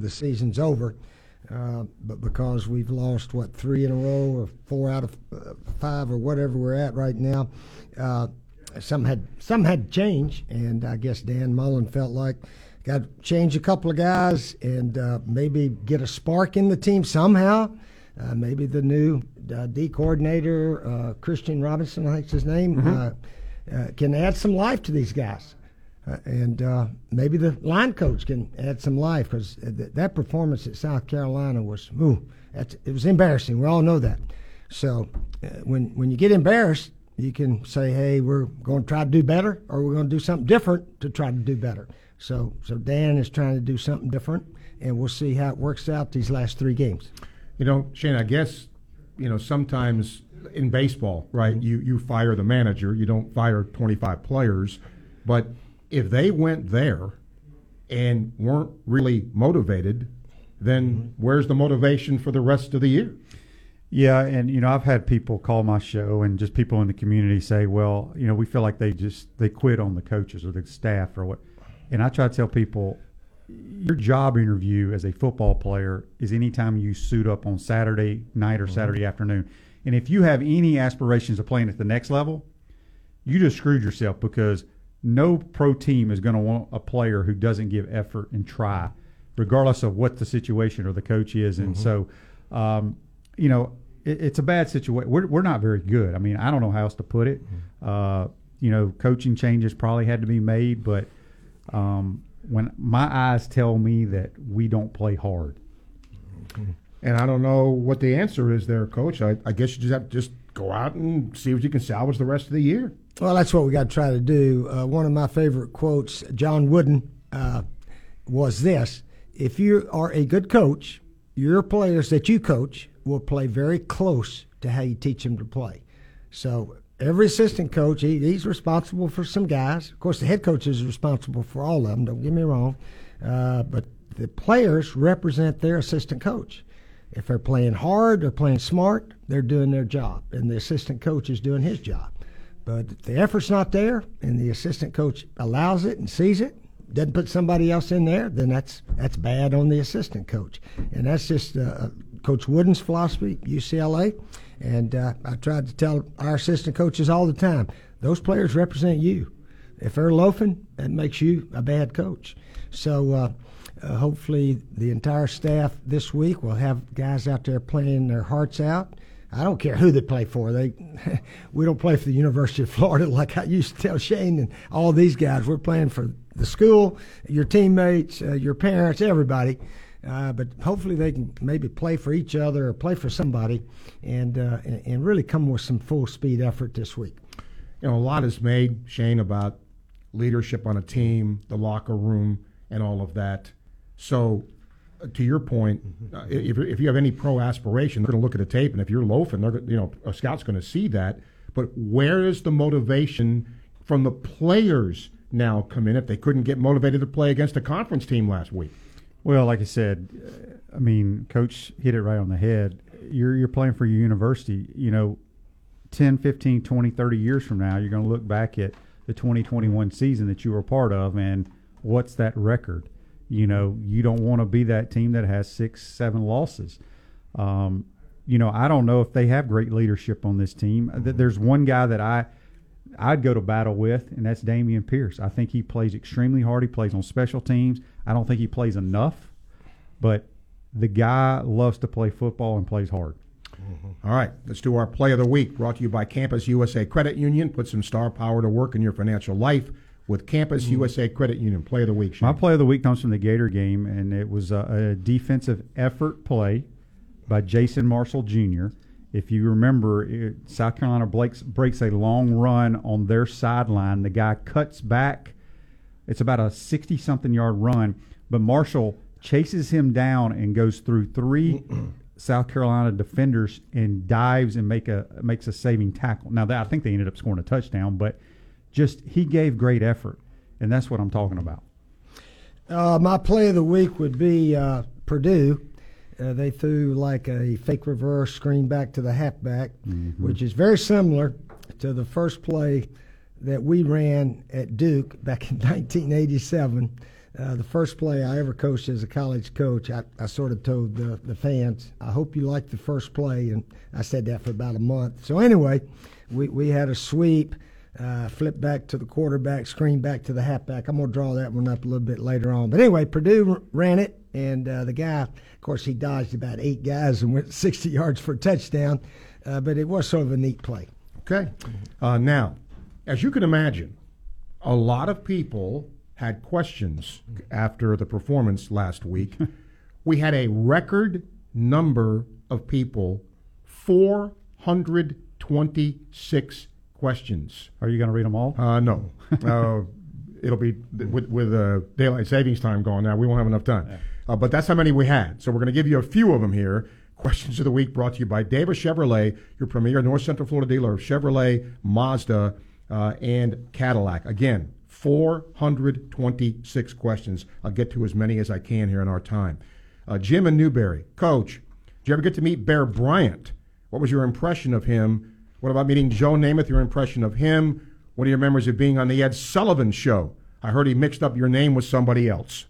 the season's over. Uh, but because we've lost what three in a row or four out of uh, five or whatever we're at right now, uh, some had some had to change, and I guess Dan Mullen felt like got to change a couple of guys and uh, maybe get a spark in the team somehow. Uh, maybe the new uh, D coordinator, Christian Robinson, I think's his name, mm-hmm. can add some life to these guys. Uh, and uh, maybe the line coach can add some life because th- that performance at South Carolina was ooh, it was embarrassing. We all know that. So uh, when when you get embarrassed, you can say, "Hey, we're going to try to do better, or we're going to do something different to try to do better." So so Dan is trying to do something different, and we'll see how it works out these last three games. You know, Shane, I guess you know sometimes in baseball, right? Mm-hmm. You you fire the manager, you don't fire 25 players, but if they went there and weren't really motivated, then mm-hmm. where's the motivation for the rest of the year? Yeah, and you know, I've had people call my show and just people in the community say, "Well, you know, we feel like they just they quit on the coaches or the staff or what." And I try to tell people, your job interview as a football player is anytime you suit up on Saturday night or mm-hmm. Saturday afternoon. And if you have any aspirations of playing at the next level, you just screwed yourself because no pro team is going to want a player who doesn't give effort and try, regardless of what the situation or the coach is. And mm-hmm. so, um, you know, it, it's a bad situation. We're, we're not very good. I mean, I don't know how else to put it. Mm-hmm. Uh, you know, coaching changes probably had to be made, but um, when my eyes tell me that we don't play hard. Mm-hmm. And I don't know what the answer is there, Coach. I, I guess you just have to just go out and see what you can salvage the rest of the year. Well, that's what we got to try to do. Uh, one of my favorite quotes, John Wooden, uh, was this If you are a good coach, your players that you coach will play very close to how you teach them to play. So every assistant coach, he, he's responsible for some guys. Of course, the head coach is responsible for all of them, don't get me wrong. Uh, but the players represent their assistant coach. If they're playing hard, they're playing smart, they're doing their job, and the assistant coach is doing his job. But the effort's not there, and the assistant coach allows it and sees it, doesn't put somebody else in there, then that's that's bad on the assistant coach, and that's just uh Coach Wooden's philosophy, UCLA. And uh, I tried to tell our assistant coaches all the time: those players represent you. If they're loafing, that makes you a bad coach. So. Uh, uh, hopefully, the entire staff this week will have guys out there playing their hearts out. I don't care who they play for. They, we don't play for the University of Florida like I used to tell Shane and all these guys. We're playing for the school, your teammates, uh, your parents, everybody. Uh, but hopefully they can maybe play for each other or play for somebody, and uh, and really come with some full speed effort this week. You know, a lot is made Shane about leadership on a team, the locker room, and all of that. So, to your point, mm-hmm. uh, if, if you have any pro aspiration, they're going to look at the tape, and if you're loafing, they're you know a scout's going to see that. But where is the motivation from the players now come in if they couldn't get motivated to play against a conference team last week? Well, like I said, uh, I mean, coach hit it right on the head. You're you're playing for your university. You know, 10, 15, 20, 30 years from now, you're going to look back at the 2021 season that you were a part of and what's that record? You know, you don't want to be that team that has six, seven losses. Um, you know, I don't know if they have great leadership on this team. Mm-hmm. There's one guy that I I'd go to battle with, and that's Dameon Pierce. I think he plays extremely hard. He plays on special teams. I don't think he plays enough, but the guy loves to play football and plays hard. Mm-hmm. All right, let's do our play of the week. Brought to you by Campus USA Credit Union. Put some star power to work in your financial life with Campus mm. USA Credit Union. Play of the week. Shane. My play of the week comes from the Gator game, and it was a, a defensive effort play by Jason Marshall Jr. If you remember, it, South Carolina breaks, breaks a long run on their sideline. The guy cuts back. It's about a 60 something yard run, but Marshall chases him down and goes through three South Carolina defenders and dives and make a makes a saving tackle. Now, that, I think they ended up scoring a touchdown, but just he gave great effort, and that's what I'm talking about. Uh, my play of the week would be uh, Purdue. Uh, they threw like a fake reverse screen back to the halfback, mm-hmm. which is very similar to the first play that we ran at Duke back in 1987. uh, the first play I ever coached as a college coach, I, I sort of told the, the fans, I hope you like the first play. And I said that for about a month. So, anyway, we, we had a sweep, uh, flip back to the quarterback, screen back to the halfback. I'm going to draw that one up a little bit later on. But anyway, Purdue ran it, and uh, the guy, of course, he dodged about eight guys and went 60 yards for a touchdown. Uh, but it was sort of a neat play. Okay. Uh, now, as you can imagine, a lot of people had questions after the performance last week. we had a record number of people 426 questions. Are you going to read them all? Uh, no. uh, it'll be with, with uh, daylight savings time going now. We won't have enough time. Uh, but that's how many we had. So we're going to give you a few of them here. Questions of the week brought to you by Davis Chevrolet, your premier North Central Florida dealer of Chevrolet, Mazda, uh, and Cadillac. Again, 426 questions. I'll get to as many as I can here in our time. Uh, Jim and Newberry, Coach, did you ever get to meet Bear Bryant? What was your impression of him? What about meeting Joe Namath? Your impression of him? What are your memories of being on the Ed Sullivan Show? I heard he mixed up your name with somebody else.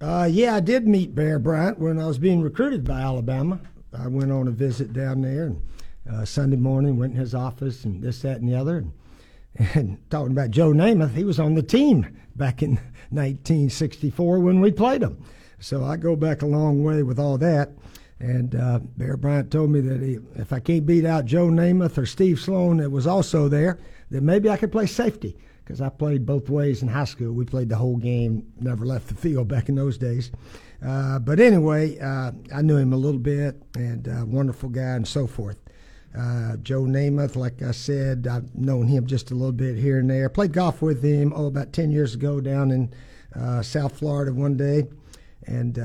Uh, yeah, I did meet Bear Bryant when I was being recruited by Alabama. I went on a visit down there, and uh, Sunday morning went in his office and this, that, and the other. And, and talking about Joe Namath, he was on the team back in 1964 when we played him. So I go back a long way with all that. And uh, Bear Bryant told me that he, if I can't beat out Joe Namath or Steve Sloan, that was also there, then maybe I could play safety because I played both ways in high school. We played the whole game, never left the field back in those days. Uh, but anyway, uh, I knew him a little bit, and uh, wonderful guy, and so forth. Uh, Joe Namath, like I said, I've known him just a little bit here and there. Played golf with him oh about ten years ago down in uh, South Florida one day, and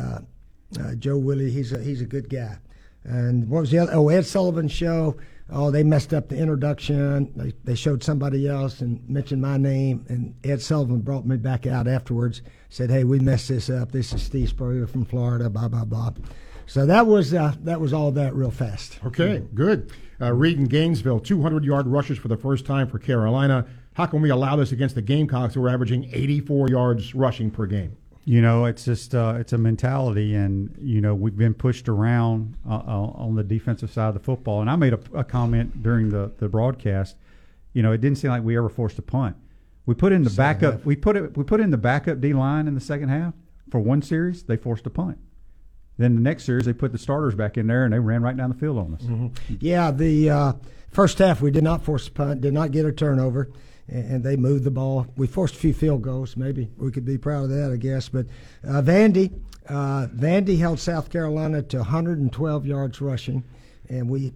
uh, Joe Willie, he's a he's a good guy. And what was the other? Oh, Ed Sullivan show oh, they messed up the introduction. They, they showed somebody else and mentioned my name. And Ed Sullivan brought me back out afterwards, said, hey, we messed this up. This is Steve Spurrier from Florida, blah, blah, blah. So that was uh, that was all that real fast. Okay, good. Uh, Reed in Gainesville, 200 yard rushes for the first time for Carolina. How can we allow this against the Gamecocks who are averaging 84 yards rushing per game? You know, it's just uh, it's a mentality, and you know we've been pushed around uh, uh, on the defensive side of the football. And I made a, a, comment during the, the broadcast. You know, it didn't seem like we ever forced a punt. We put in the second backup. Half. We put it. We put in the backup D line in the second half for one series. They forced a punt. Then the next series, they put the starters back in there, and they ran right down the field on us. Mm-hmm. Yeah, the uh, first half we did not force a punt, did not get a turnover and they moved the ball. We forced a few field goals. Maybe we could be proud of that, I guess. But uh, Vandy, uh, Vandy held South Carolina to 112 yards rushing, and we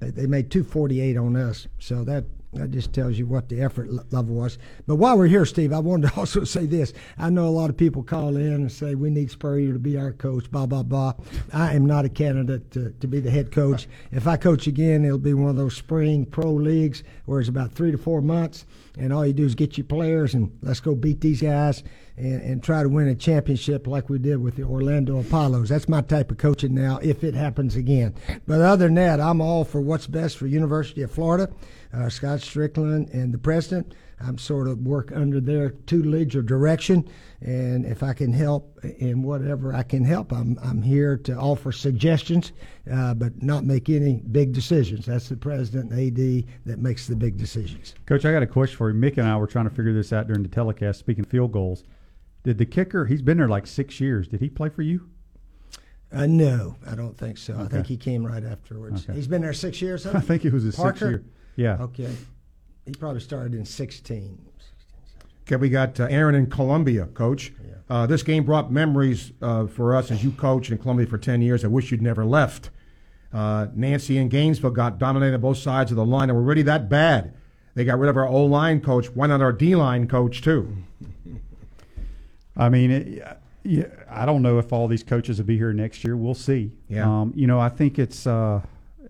they made 248 on us. So that that just tells you what the effort level was. But while we're here, Steve, I wanted to also say this. I know a lot of people call in and say we need Spurrier to be our coach, blah, blah, blah. I am not a candidate to, to be the head coach. If I coach again, it'll be one of those spring pro leagues where it's about three to four months, and all you do is get your players and let's go beat these guys and, and try to win a championship like we did with the Orlando Apollos. That's my type of coaching now if it happens again. But other than that, I'm all for what's best for University of Florida uh, Scott Stricklin, and the president. I'm sort of work under their tutelage or direction, and if I can help in whatever I can help, I'm I'm here to offer suggestions, uh, but not make any big decisions. That's the president and AD that makes the big decisions. Coach, I got a question for you. Mick and I were trying to figure this out during the telecast. Speaking field goals, did the kicker? He's been there like six years. Did he play for you? Uh, no, I don't think so. Okay. I think he came right afterwards. Okay. He's been there six years. I think he was a six year. Yeah. Okay. He probably started in 16. Okay, we got uh, Aaron in Columbia, Coach. Yeah. Uh, this game brought memories uh, for us as you coached in Columbia for 10 years. I wish you'd never left. Uh, Nancy and Gainesville got dominated on both sides of the line, and we're really that bad. They got rid of our O line coach. Why not our D line coach, too? I mean, it, yeah, I don't know if all these coaches will be here next year. We'll see. Yeah. Um, you know, I think it's.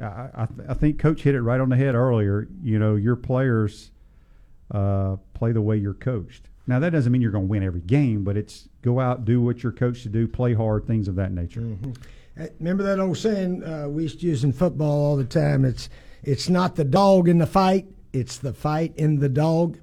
Uh, I, I think Coach hit it right on the head earlier. You know, your players uh, play the way you're coached. Now that doesn't mean you're going to win every game, but it's go out, do what you're coached to do, play hard, things of that nature. Mm-hmm. Remember that old saying uh, we used to use in football all the time? It's it's not the dog in the fight, it's the fight in the dog.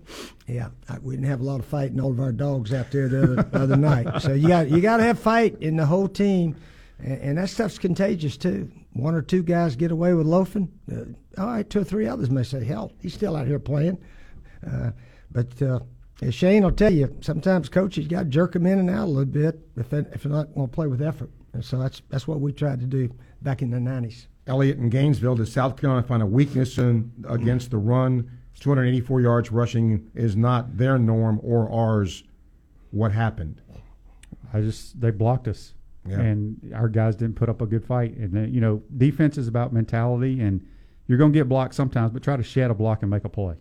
Yeah, I, we didn't have a lot of fighting all of our dogs out there the other, the other night. So you got you got to have fight in the whole team, and, and that stuff's contagious too. One or two guys get away with loafing. Uh, all right, two or three others may say, "Hell, he's still out here playing." Uh, but uh, as Shane will tell you, sometimes coaches got to jerk them in and out a little bit if they, if they're not going to play with effort. And so that's that's what we tried to do back in the '90s. Elliott in Gainesville, does South Carolina find a weakness in, against the run? 284 yards rushing is not their norm or ours. What happened? I just they blocked us, Yeah. and our guys didn't put up a good fight. And then, you know, defense is about mentality, and you're going to get blocked sometimes, but try to shed a block and make a play.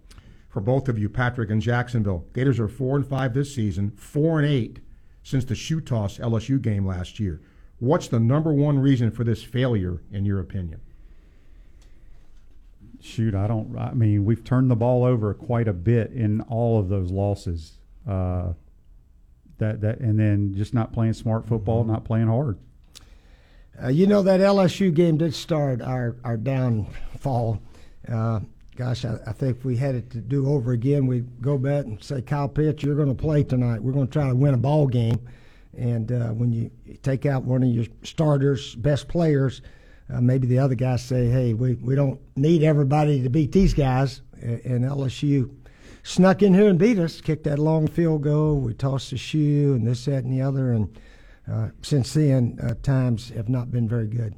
For both of you, Patrick and Jacksonville, Gators are four and five this season, four and eight since the shoe toss LSU game last year. What's the number one reason for this failure, in your opinion? Shoot, I don't. I mean, we've turned the ball over quite a bit in all of those losses. Uh, that that, and then just not playing smart football, not playing hard. Uh, you know that LSU game did start our our downfall. Uh, gosh, I, I think if we had it to do over again, we'd go back and say, Kyle Pitts, you're going to play tonight. We're going to try to win a ball game. And uh, when you take out one of your starters, best players, uh, maybe the other guys say, hey, we, we don't need everybody to beat these guys. And LSU snuck in here and beat us, kicked that long field goal. We tossed the shoe and this, that, and the other. And uh, since then, uh, times have not been very good.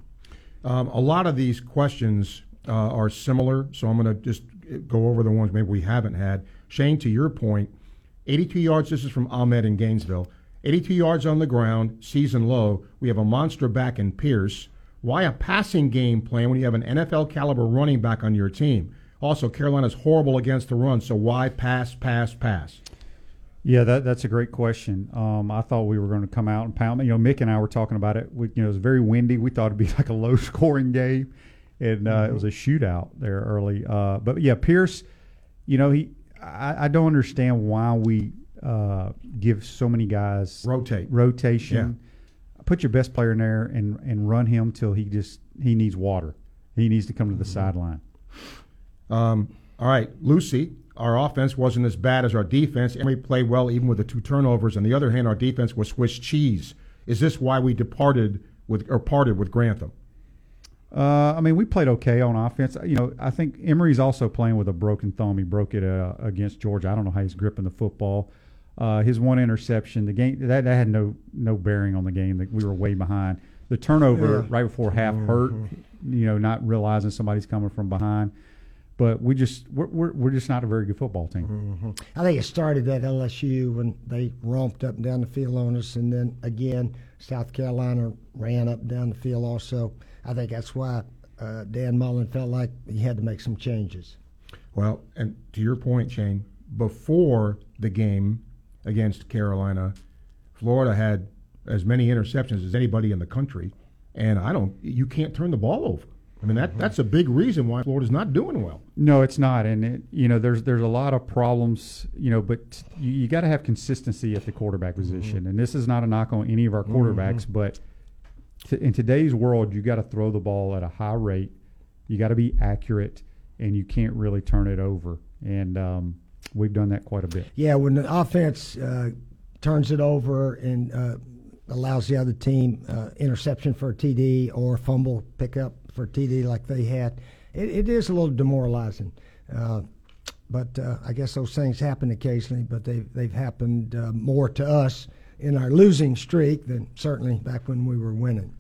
Um, a lot of these questions uh, are similar, so I'm going to just go over the ones maybe we haven't had. Shane, to your point, 82 yards. This is from Ahmed in Gainesville. 82 yards on the ground, season low. We have a monster back in Pierce. Why a passing game plan when you have an NFL caliber running back on your team? Also, Carolina's horrible against the run, so why pass, pass, pass? Yeah, that, that's a great question. Um, I thought we were going to come out and pound. You know, Mick and I were talking about it. We, you know, it was very windy. We thought it'd be like a low scoring game, and uh, it was a shootout there early. Uh, but yeah, Pierce, you know, he. I, I don't understand why we uh, give so many guys Rotate. rotation. Put your best player in there and and run him till he just he needs water. He needs to come to the sideline. Um, all right, Lucy, our offense wasn't as bad as our defense. Emory played well even with the two turnovers. On the other hand, our defense was Swiss cheese. Is this why we departed with or parted with Grantham? Uh, I mean, we played okay on offense. You know, I think Emory's also playing with a broken thumb. He broke it uh, against Georgia. I don't know how he's gripping the football. Uh, his one interception, the game that, that had no no bearing on the game. That we were way behind. The turnover Yeah. right before half hurt. You know, not realizing somebody's coming from behind. But we just we're, we're, we're just not a very good football team. I think it started at LSU when they romped up and down the field on us, and then again, South Carolina ran up and down the field also. I think that's why uh, Dan Mullen felt like he had to make some changes. Well, and to your point, Shane, before the game against Carolina, Florida had as many interceptions as anybody in the country, and I don't. You can't turn the ball over. I mean, that that's a big reason why Florida's not doing well. No, it's not, and it, you know, there's there's a lot of problems, you know, but you, you got to have consistency at the quarterback position, and this is not a knock on any of our quarterbacks, but t- in today's world, you got to throw the ball at a high rate, you got to be accurate, and you can't really turn it over, and um, we've done that quite a bit. Yeah, when the offense uh, turns it over and uh, allows the other team uh, interception for a TD or fumble pickup for TD like they had, it, it is a little demoralizing. Uh, but uh, I guess those things happen occasionally, but they've, they've happened uh, more to us in our losing streak than certainly back when we were winning.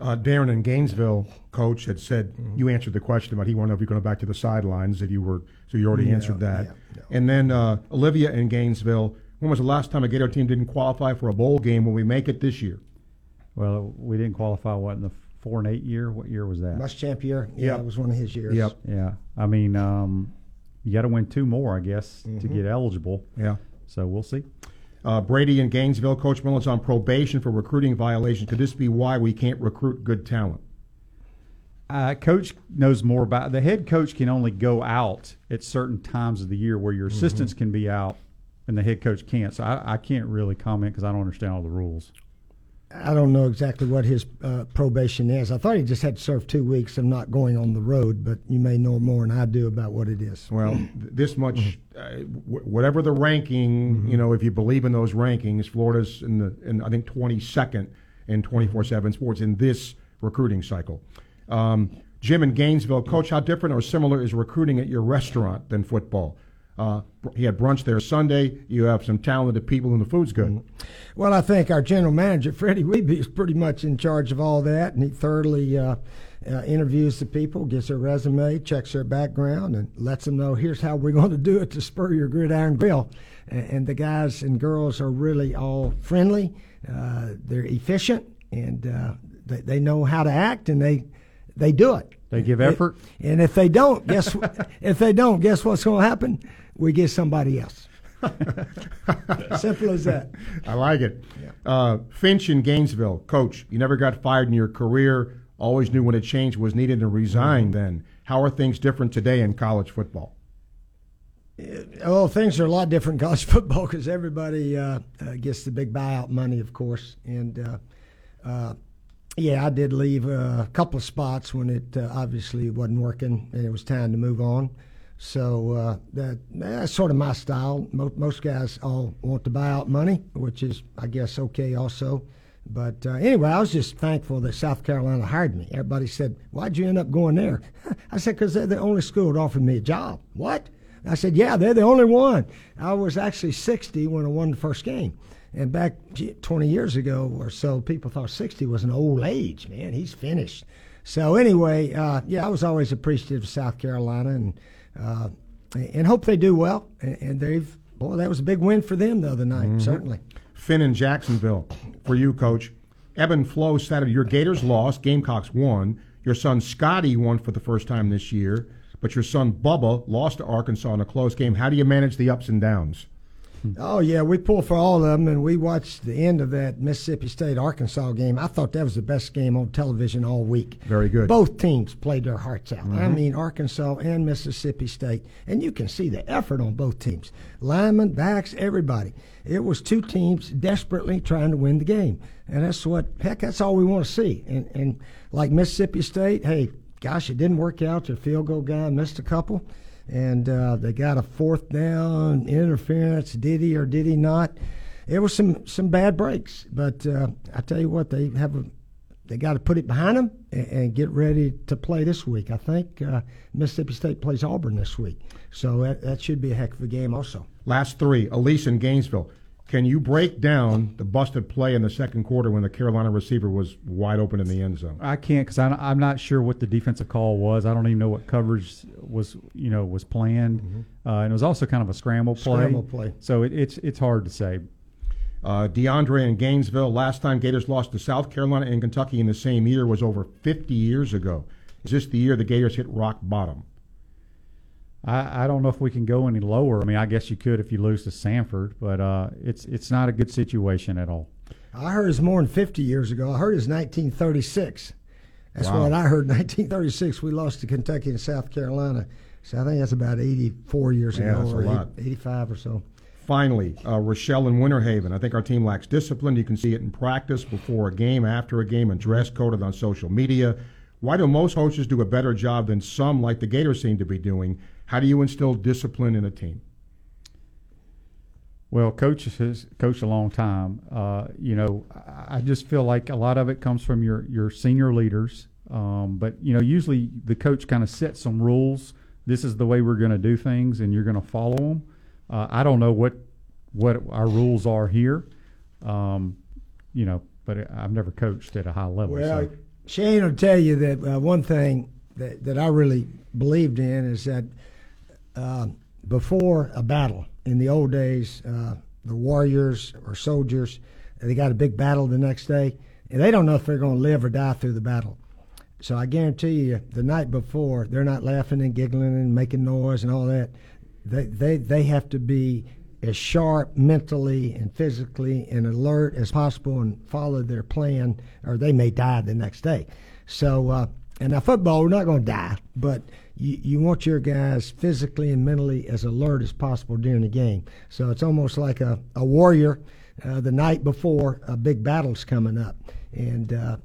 Uh, Darren in Gainesville, coach, had said you answered the question about he wanted to know if you're going back to the sidelines. That you were, so you already Yeah, answered that. yeah, yeah. And then uh, Olivia in Gainesville. When was the last time a Gator team didn't qualify for a bowl game? Will we make it this year? Well, we didn't qualify what in the four and eight year. What year was that? Muschamp year, yeah, Yep. it was one of his years. Yep. Yeah, I mean, um, you got to win two more, I guess, to Mm-hmm. get eligible. Yeah. So we'll see. Uh, Brady in Gainesville, Coach Mullen's on probation for recruiting violation. Could this be why we can't recruit good talent? Uh, coach knows more about the head coach can only go out at certain times of the year where your assistants can be out and the head coach can't. So I, I can't really comment because I don't understand all the rules. I don't know exactly what his uh, probation is. I thought he just had to serve two weeks of not going on the road, but you may know more than I do about what it is. Well, this much, uh, w- whatever the ranking, you know, if you believe in those rankings, Florida's in the, in, I think, 22nd in 24/7 Sports in this recruiting cycle. Um, Jim in Gainesville, Coach, how different or similar is recruiting at your restaurant than football? Uh, he had brunch there Sunday. You have some talented people, and the food's good. Well, I think our general manager, Freddie Weeby, is pretty much in charge of all that, and he thoroughly uh, uh, interviews the people, gets their resume, checks their background, and lets them know here's how we're going to do it to Spurrier's Gridiron Grill. And, and the guys and girls are really all friendly. Uh, they're efficient, and uh, they, they know how to act, and they they do it. They give effort. And if they don't, guess if they don't, guess what's going to happen? We get somebody else. Simple as that. I like it. Uh, Finch in Gainesville, coach, you never got fired in your career. Always knew when a change was needed and resigned then. How are things different today in college football? Well, things are a lot different in college football because everybody uh, uh, gets the big buyout money, of course. And uh, uh, yeah, I did leave a couple of spots when it uh, obviously wasn't working and it was time to move on. So uh, that that's sort of my style. Most, most guys all want to buy out money, which is, I guess, okay also. But uh, anyway, I was just thankful that South Carolina hired me. Everybody said, "Why'd you end up going there?" I said, "Because they're the only school that offered me a job." What? I said, "Yeah, they're the only one." I was actually 60 when I won the first game, and back 20 years ago or so, people thought 60 was an old age. Man, he's finished. So anyway, uh, yeah, I was always appreciative of South Carolina and uh, and hope they do well. And, they've boy, that was a big win for them the other night, certainly. Finn in Jacksonville, for you, coach. Ebb and flow Saturday. Your Gators lost. Gamecocks won. Your son Scotty won for the first time this year, but your son Bubba lost to Arkansas in a close game. How do you manage the ups and downs? Hmm. Oh yeah, we pulled for all of them, and we watched the end of that Mississippi State Arkansas game. I thought that was the best game on television all week. Very good. Both teams played their hearts out. I mm-hmm. mean, Arkansas and Mississippi State, and you can see the effort on both teams. Linemen, backs, everybody. It was two teams desperately trying to win the game, and that's what heck. That's all we want to see. And and like Mississippi State, hey, gosh, it didn't work out. Their field goal guy missed a couple and uh, they got a fourth down interference. Did he or did he not? It was some some bad breaks, but uh, I tell you what, they have a they got to put it behind them and, and, get ready to play this week. I think uh, Mississippi State plays Auburn this week, so that, that should be a heck of a game also. Last three. Elise in Gainesville. Can you break down the busted play in the second quarter when the Carolina receiver was wide open in the end zone? I can't because I'm not sure what the defensive call was. I don't even know what coverage was you know was planned, mm-hmm. uh, and it was also kind of a scramble play. Scramble play. So it, it's it's hard to say. Uh, DeAndre in Gainesville. Last time Gators lost to South Carolina and Kentucky in the same year was over 50 years ago. Is this the year the Gators hit rock bottom? I, I don't know if we can go any lower. I mean, I guess you could if you lose to Samford, but uh, it's it's not a good situation at all. I heard it's more than 50 years ago. I heard it's 1936. That's Wow. what I heard. 1936, we lost to Kentucky and South Carolina. So I think that's about 84 years Yeah, ago, that's a or eight- lot. 85 or so. Finally, uh, Rochelle and Winter Haven. I think our team lacks discipline. You can see it in practice, before a game, after a game, and dress coded on social media. Why do most coaches do a better job than some, like the Gators seem to be doing? How do you instill discipline in a team? Well, coach has coached a long time. Uh, you know, I I just feel like a lot of it comes from your your senior leaders. Um, but you know, usually the coach kind of sets some rules. This is the way we're going to do things, and you're going to follow them. Uh, I don't know what what our rules are here. Um, you know, but I've never coached at a high level. Well, so. Shane will tell you that uh, one thing that, that I really believed in is that uh, before a battle, in the old days, uh, the warriors or soldiers, they got a big battle the next day, and they don't know if they're going to live or die through the battle. So I guarantee you, the night before, they're not laughing and giggling and making noise and all that. They they they have to be as sharp mentally and physically and alert as possible and follow their plan, or they may die the next day. So, uh, and now football, we're not going to die, but you, you want your guys physically and mentally as alert as possible during the game. So it's almost like a, a warrior uh, the night before a big battle's coming up. And uh,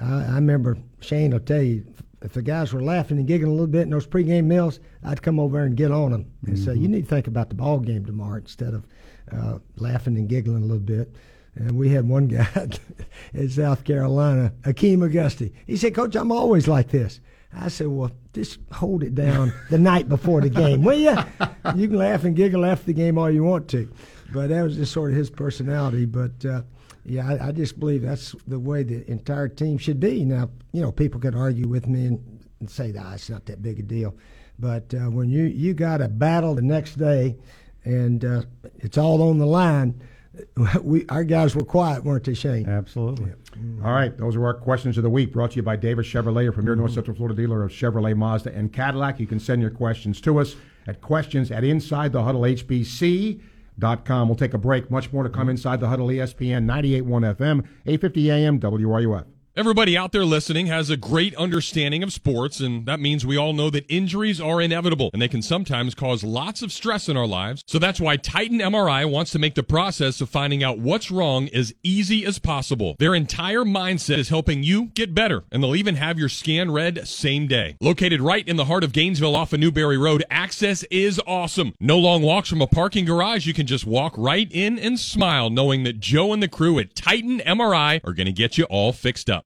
I, I remember Shane will tell you if the guys were laughing and giggling a little bit in those pregame meals, I'd come over and get on them and mm-hmm. say, "You need to think about the ball game tomorrow instead of uh, laughing and giggling a little bit." And we had one guy in South Carolina, Akeem Auguste. He said, "Coach, I'm always like this." I said, "Well, just hold it down the night before the game, will you? You can laugh and giggle after the game all you want to." But that was just sort of his personality. But uh, yeah, I, I, just believe that's the way the entire team should be. Now, you know, people could argue with me and, and say that it's not that big a deal, but uh, when you you got a battle the next day, and uh, it's all on the line, we our guys were quiet, weren't they, Shane? Absolutely. Yeah. All right, those are our questions of the week. Brought to you by Davis Chevrolet, from your premier mm-hmm. North Central Florida dealer of Chevrolet, Mazda, and Cadillac. You can send your questions to us at questions at inside the huddle HBC com. We'll take a break. Much more to come inside the huddle ESPN 98.1 FM, 850 AM, WRUF. Everybody out there listening has a great understanding of sports, and that means we all know that injuries are inevitable and they can sometimes cause lots of stress in our lives. So that's why Titan MRI wants to make the process of finding out what's wrong as easy as possible. Their entire mindset is helping you get better, and they'll even have your scan read same day. Located right in the heart of Gainesville off of Newberry Road, access is awesome. No long walks from a parking garage. You can just walk right in and smile knowing that Joe and the crew at Titan MRI are going to get you all fixed up.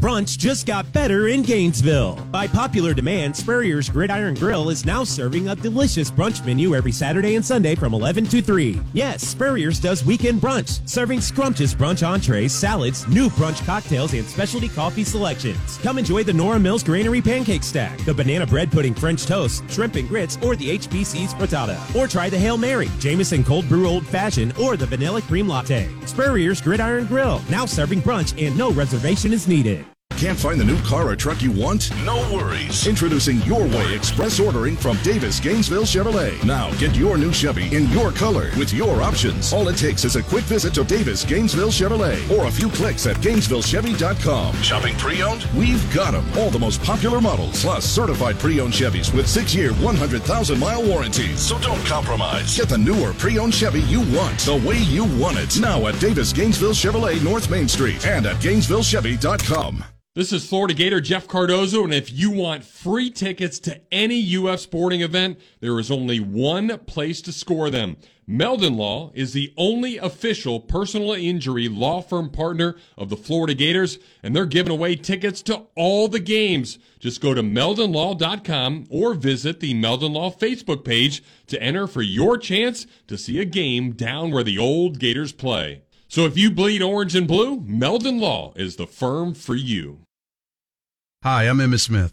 Brunch just got better in Gainesville. By popular demand, Spurrier's Gridiron Grill is now serving a delicious brunch menu every Saturday and Sunday from 11 to 3. Yes, Spurrier's does weekend brunch, serving scrumptious brunch entrees, salads, new brunch cocktails, and specialty coffee selections. Come enjoy the Nora Mills Granary Pancake Stack, the Banana Bread Pudding French Toast, Shrimp and Grits, or the HBC's Frittata. Or try the Hail Mary, Jameson Cold Brew Old Fashioned, or the Vanilla Cream Latte. Spurrier's Gridiron Grill, now serving brunch and no reservation is needed. Can't find the new car or truck you want? No worries. Introducing Your Way Express Ordering from Davis Gainesville Chevrolet. Now get your new Chevy in your color with your options. All it takes is a quick visit to Davis Gainesville Chevrolet or a few clicks at GainesvilleChevy.com. Shopping pre-owned? We've got them. All the most popular models, plus certified pre-owned Chevys with six-year, 100,000-mile warranties. So don't compromise. Get the newer pre-owned Chevy you want, the way you want it. Now at Davis Gainesville Chevrolet North Main Street and at GainesvilleChevy.com. This is Florida Gator Jeff Cardozo, and if you want free tickets to any UF sporting event, there is only one place to score them. Meldon Law is the only official personal injury law firm partner of the Florida Gators, and they're giving away tickets to all the games. Just go to meldonlaw.com or visit the Meldon Law Facebook page to enter for your chance to see a game down where the old Gators play. So if you bleed orange and blue, Meldon Law is the firm for you. Hi, I'm Emmitt Smith,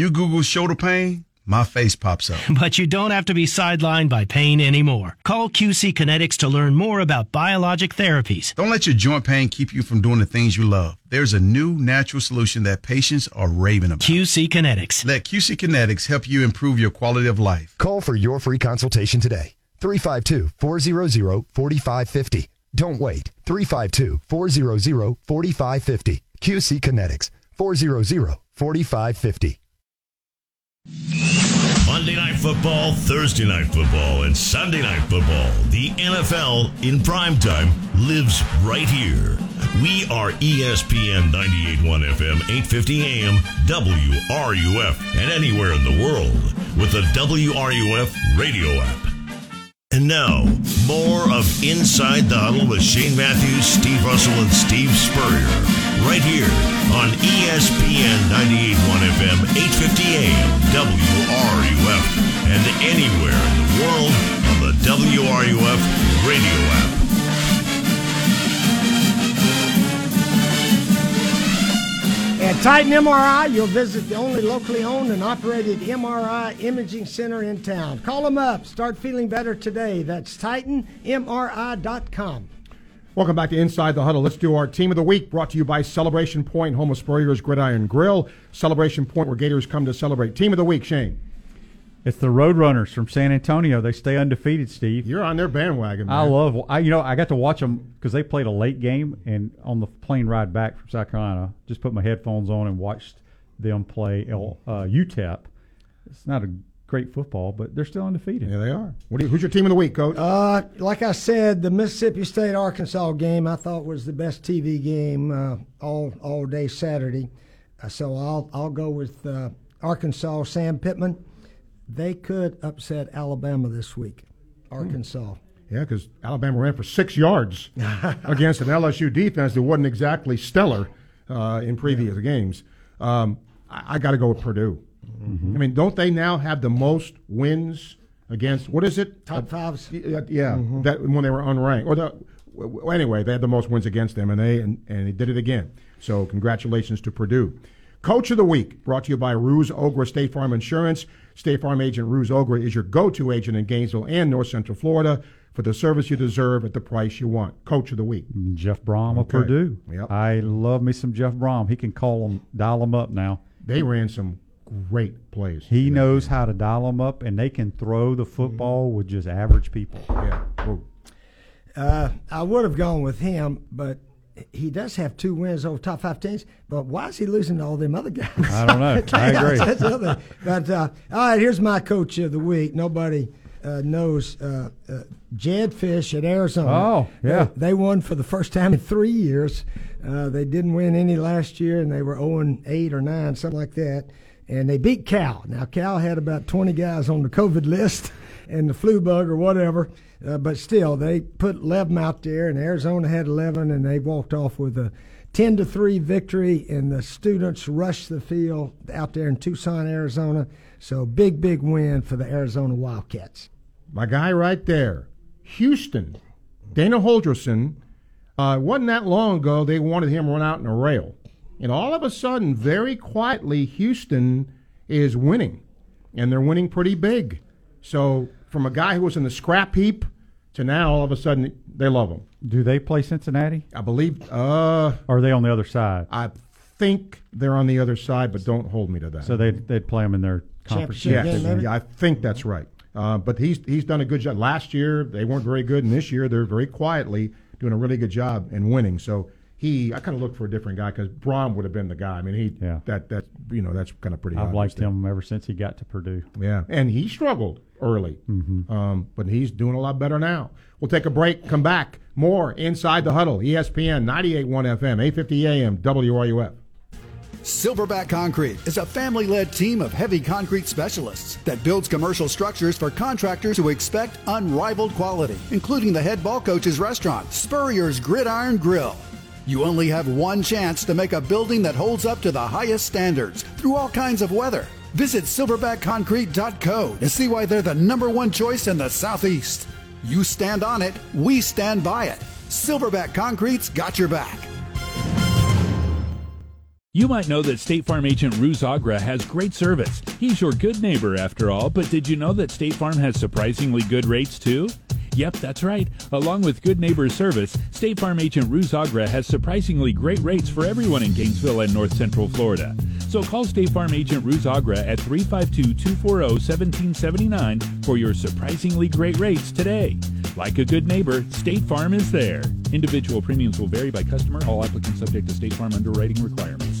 you Google shoulder pain, my face pops up. But you don't have to be sidelined by pain anymore. Call QC Kinetics to learn more about biologic therapies. Don't let your joint pain keep you from doing the things you love. There's a new natural solution that patients are raving about. QC Kinetics. Let QC Kinetics help you improve your quality of life. Call for your free consultation today. 352 400 4550. Don't wait. 352 400 4550. QC Kinetics. 400 4550. Monday Night Football, Thursday Night Football, and Sunday Night Football. The NFL in prime time lives right here. We are ESPN 98.1 FM, 850 AM, WRUF, and anywhere in the world with the WRUF radio app. And now, more of Inside the Huddle with Shane Matthews, Steve Russell, and Steve Spurrier, right here on ESPN 98.1 FM, 850 AM, WRUF, and anywhere in the world on the WRUF radio app. At Titan MRI, you'll visit the only locally owned and operated MRI imaging center in town. Call them up. Start feeling better today. That's TitanMRI.com. Welcome back to Inside the Huddle. Let's do our team of the week brought to you by Celebration Point, home of Spurrier's Gridiron Grill. Celebration Point, where Gators come to celebrate. Team of the week, Shane. It's the Roadrunners from San Antonio. They stay undefeated, Steve. You're on their bandwagon. Man. I love. I you know I got to watch them because they played a late game, and on the plane ride back from South Carolina, just put my headphones on and watched them play L, uh, UTEP. It's not a great football, but they're still undefeated. Yeah, they are. What do you, who's your team of the week, Coach? Uh, like I said, the Mississippi State Arkansas game I thought was the best TV game uh, all all day Saturday. Uh, so I'll I'll go with uh, Arkansas. Sam Pittman. They could upset Alabama this week. Arkansas. Yeah, because Alabama ran for six yards against an LSU defense that wasn't exactly stellar uh, in previous yeah. games. Um, I, I got to go with Purdue. Mm-hmm. I mean, don't they now have the most wins against what is it? Top fives. Yeah, yeah mm-hmm. that when they were unranked. Or the well, anyway, they had the most wins against them, and they and, and they did it again. So congratulations to Purdue. Coach of the Week, brought to you by Ruse Ogra State Farm Insurance. State Farm agent Ruse Ogra is your go-to agent in Gainesville and North Central Florida for the service you deserve at the price you want. Coach of the Week, Jeff Brohm okay. of Purdue. Yep. I love me some Jeff Brohm. He can call them, dial them up now. They ran some great plays. He knows how to dial them up, and they can throw the football mm-hmm. with just average people. Yeah. Uh, I would have gone with him, but he does have two wins over top five teams. But why is he losing to all them other guys? I don't know. I agree. but uh, all right, here's my coach of the week. Nobody uh, knows uh, uh, Jedd Fisch at Arizona. Oh, yeah. They, they, won for the first time in three years. Uh, they didn't win any last year, and they were 0 8 or 9, something like that and they beat Cal. Now Cal had about 20 guys on the COVID list and the flu bug or whatever, uh, but still they put 11 out there, and Arizona had 11, and they walked off with a 10 to three victory, and the students rushed the field out there in Tucson, Arizona. So big, big win for the Arizona Wildcats. My guy right there, Houston, Dana Holgorsen. Uh, wasn't that long ago they wanted him run out in a rail. And all of a sudden, very quietly, Houston is winning, and they're winning pretty big. So from a guy who was in the scrap heap to now, all of a sudden, they love him. Do they play Cincinnati? I believe. Uh, or are they on the other side? I think they're on the other side, but don't hold me to that. So they'd, they'd play them in their conference. Yes, yeah, I think that's right. Uh, but he's he's done a good job. Last year they weren't very good, and this year they're very quietly doing a really good job and winning. So he I kind of looked for a different guy because Brohm would have been the guy. I mean, he yeah. that that you know that's kind of pretty. I've liked him ever since he got to Purdue. Yeah, and he struggled early, mm-hmm. um, but he's doing a lot better now. We'll take a break. Come back. More inside the huddle. ESPN 98.1 FM, 850 AM, WRUF. Silverback Concrete is a family led team of heavy concrete specialists that builds commercial structures for contractors who expect unrivaled quality, including the head ball coach's restaurant, Spurrier's Gridiron Grill. You only have one chance to make a building that holds up to the highest standards through all kinds of weather. Visit silverbackconcrete.co to see why they're the number one choice in the Southeast. You stand on it, we stand by it. Silverback Concrete's got your back. You might know that State Farm agent Ruse Agra has great service. He's your good neighbor after all, but did you know that State Farm has surprisingly good rates too? Yep, that's right. Along with good neighbor service, State Farm agent Ruse Agra has surprisingly great rates for everyone in Gainesville and North Central Florida. So call State Farm agent Ruse Agra at 352-240-1779 for your surprisingly great rates today. Like a good neighbor, State Farm is there. Individual premiums will vary by customer. All applicants subject to State Farm underwriting requirements.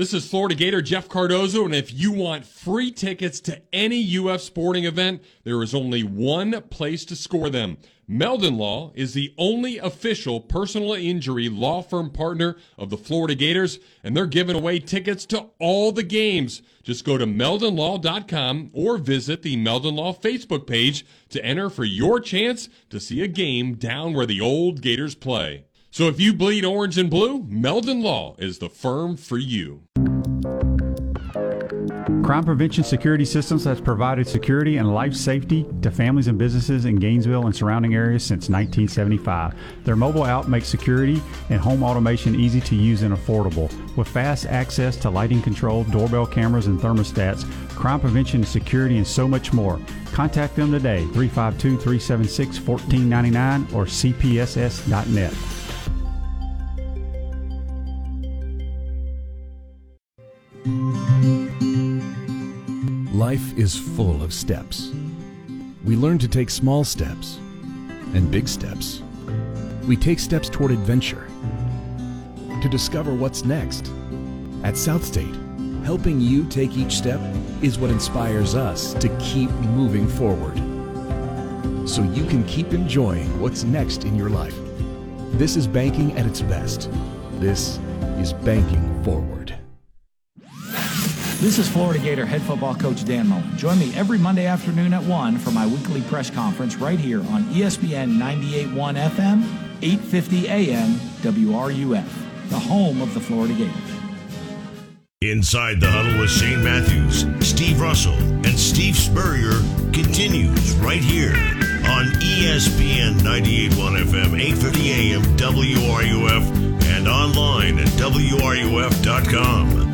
This is Florida Gator Jeff Cardozo, and if you want free tickets to any UF sporting event, there is only one place to score them. Meldon Law is the only official personal injury law firm partner of the Florida Gators, and they're giving away tickets to all the games. Just go to meldonlaw.com or visit the Meldon Law Facebook page to enter for your chance to see a game down where the old Gators play. So if you bleed orange and blue, Meldon Law is the firm for you. Crime Prevention Security Systems has provided security and life safety to families and businesses in Gainesville and surrounding areas since 1975. Their mobile app makes security and home automation easy to use and affordable. With fast access to lighting control, doorbell cameras, and thermostats, crime prevention, security, and so much more. Contact them today, 352 376 1499 or cpss.net. Life is full of steps. We learn to take small steps and big steps. We take steps toward adventure to discover what's next. At South State, helping you take each step is what inspires us to keep moving forward. So you can keep enjoying what's next in your life. This is banking at its best. This is banking forward. This is Florida Gator head football coach Dan Mullen. Join me every Monday afternoon at 1 for my weekly press conference right here on ESPN 98.1 FM, 850 AM, WRUF, the home of the Florida Gators. Inside the Huddle with Shane Matthews, Steve Russell, and Steve Spurrier continues right here on ESPN 98.1 FM, 850 AM, WRUF, and online at WRUF.com.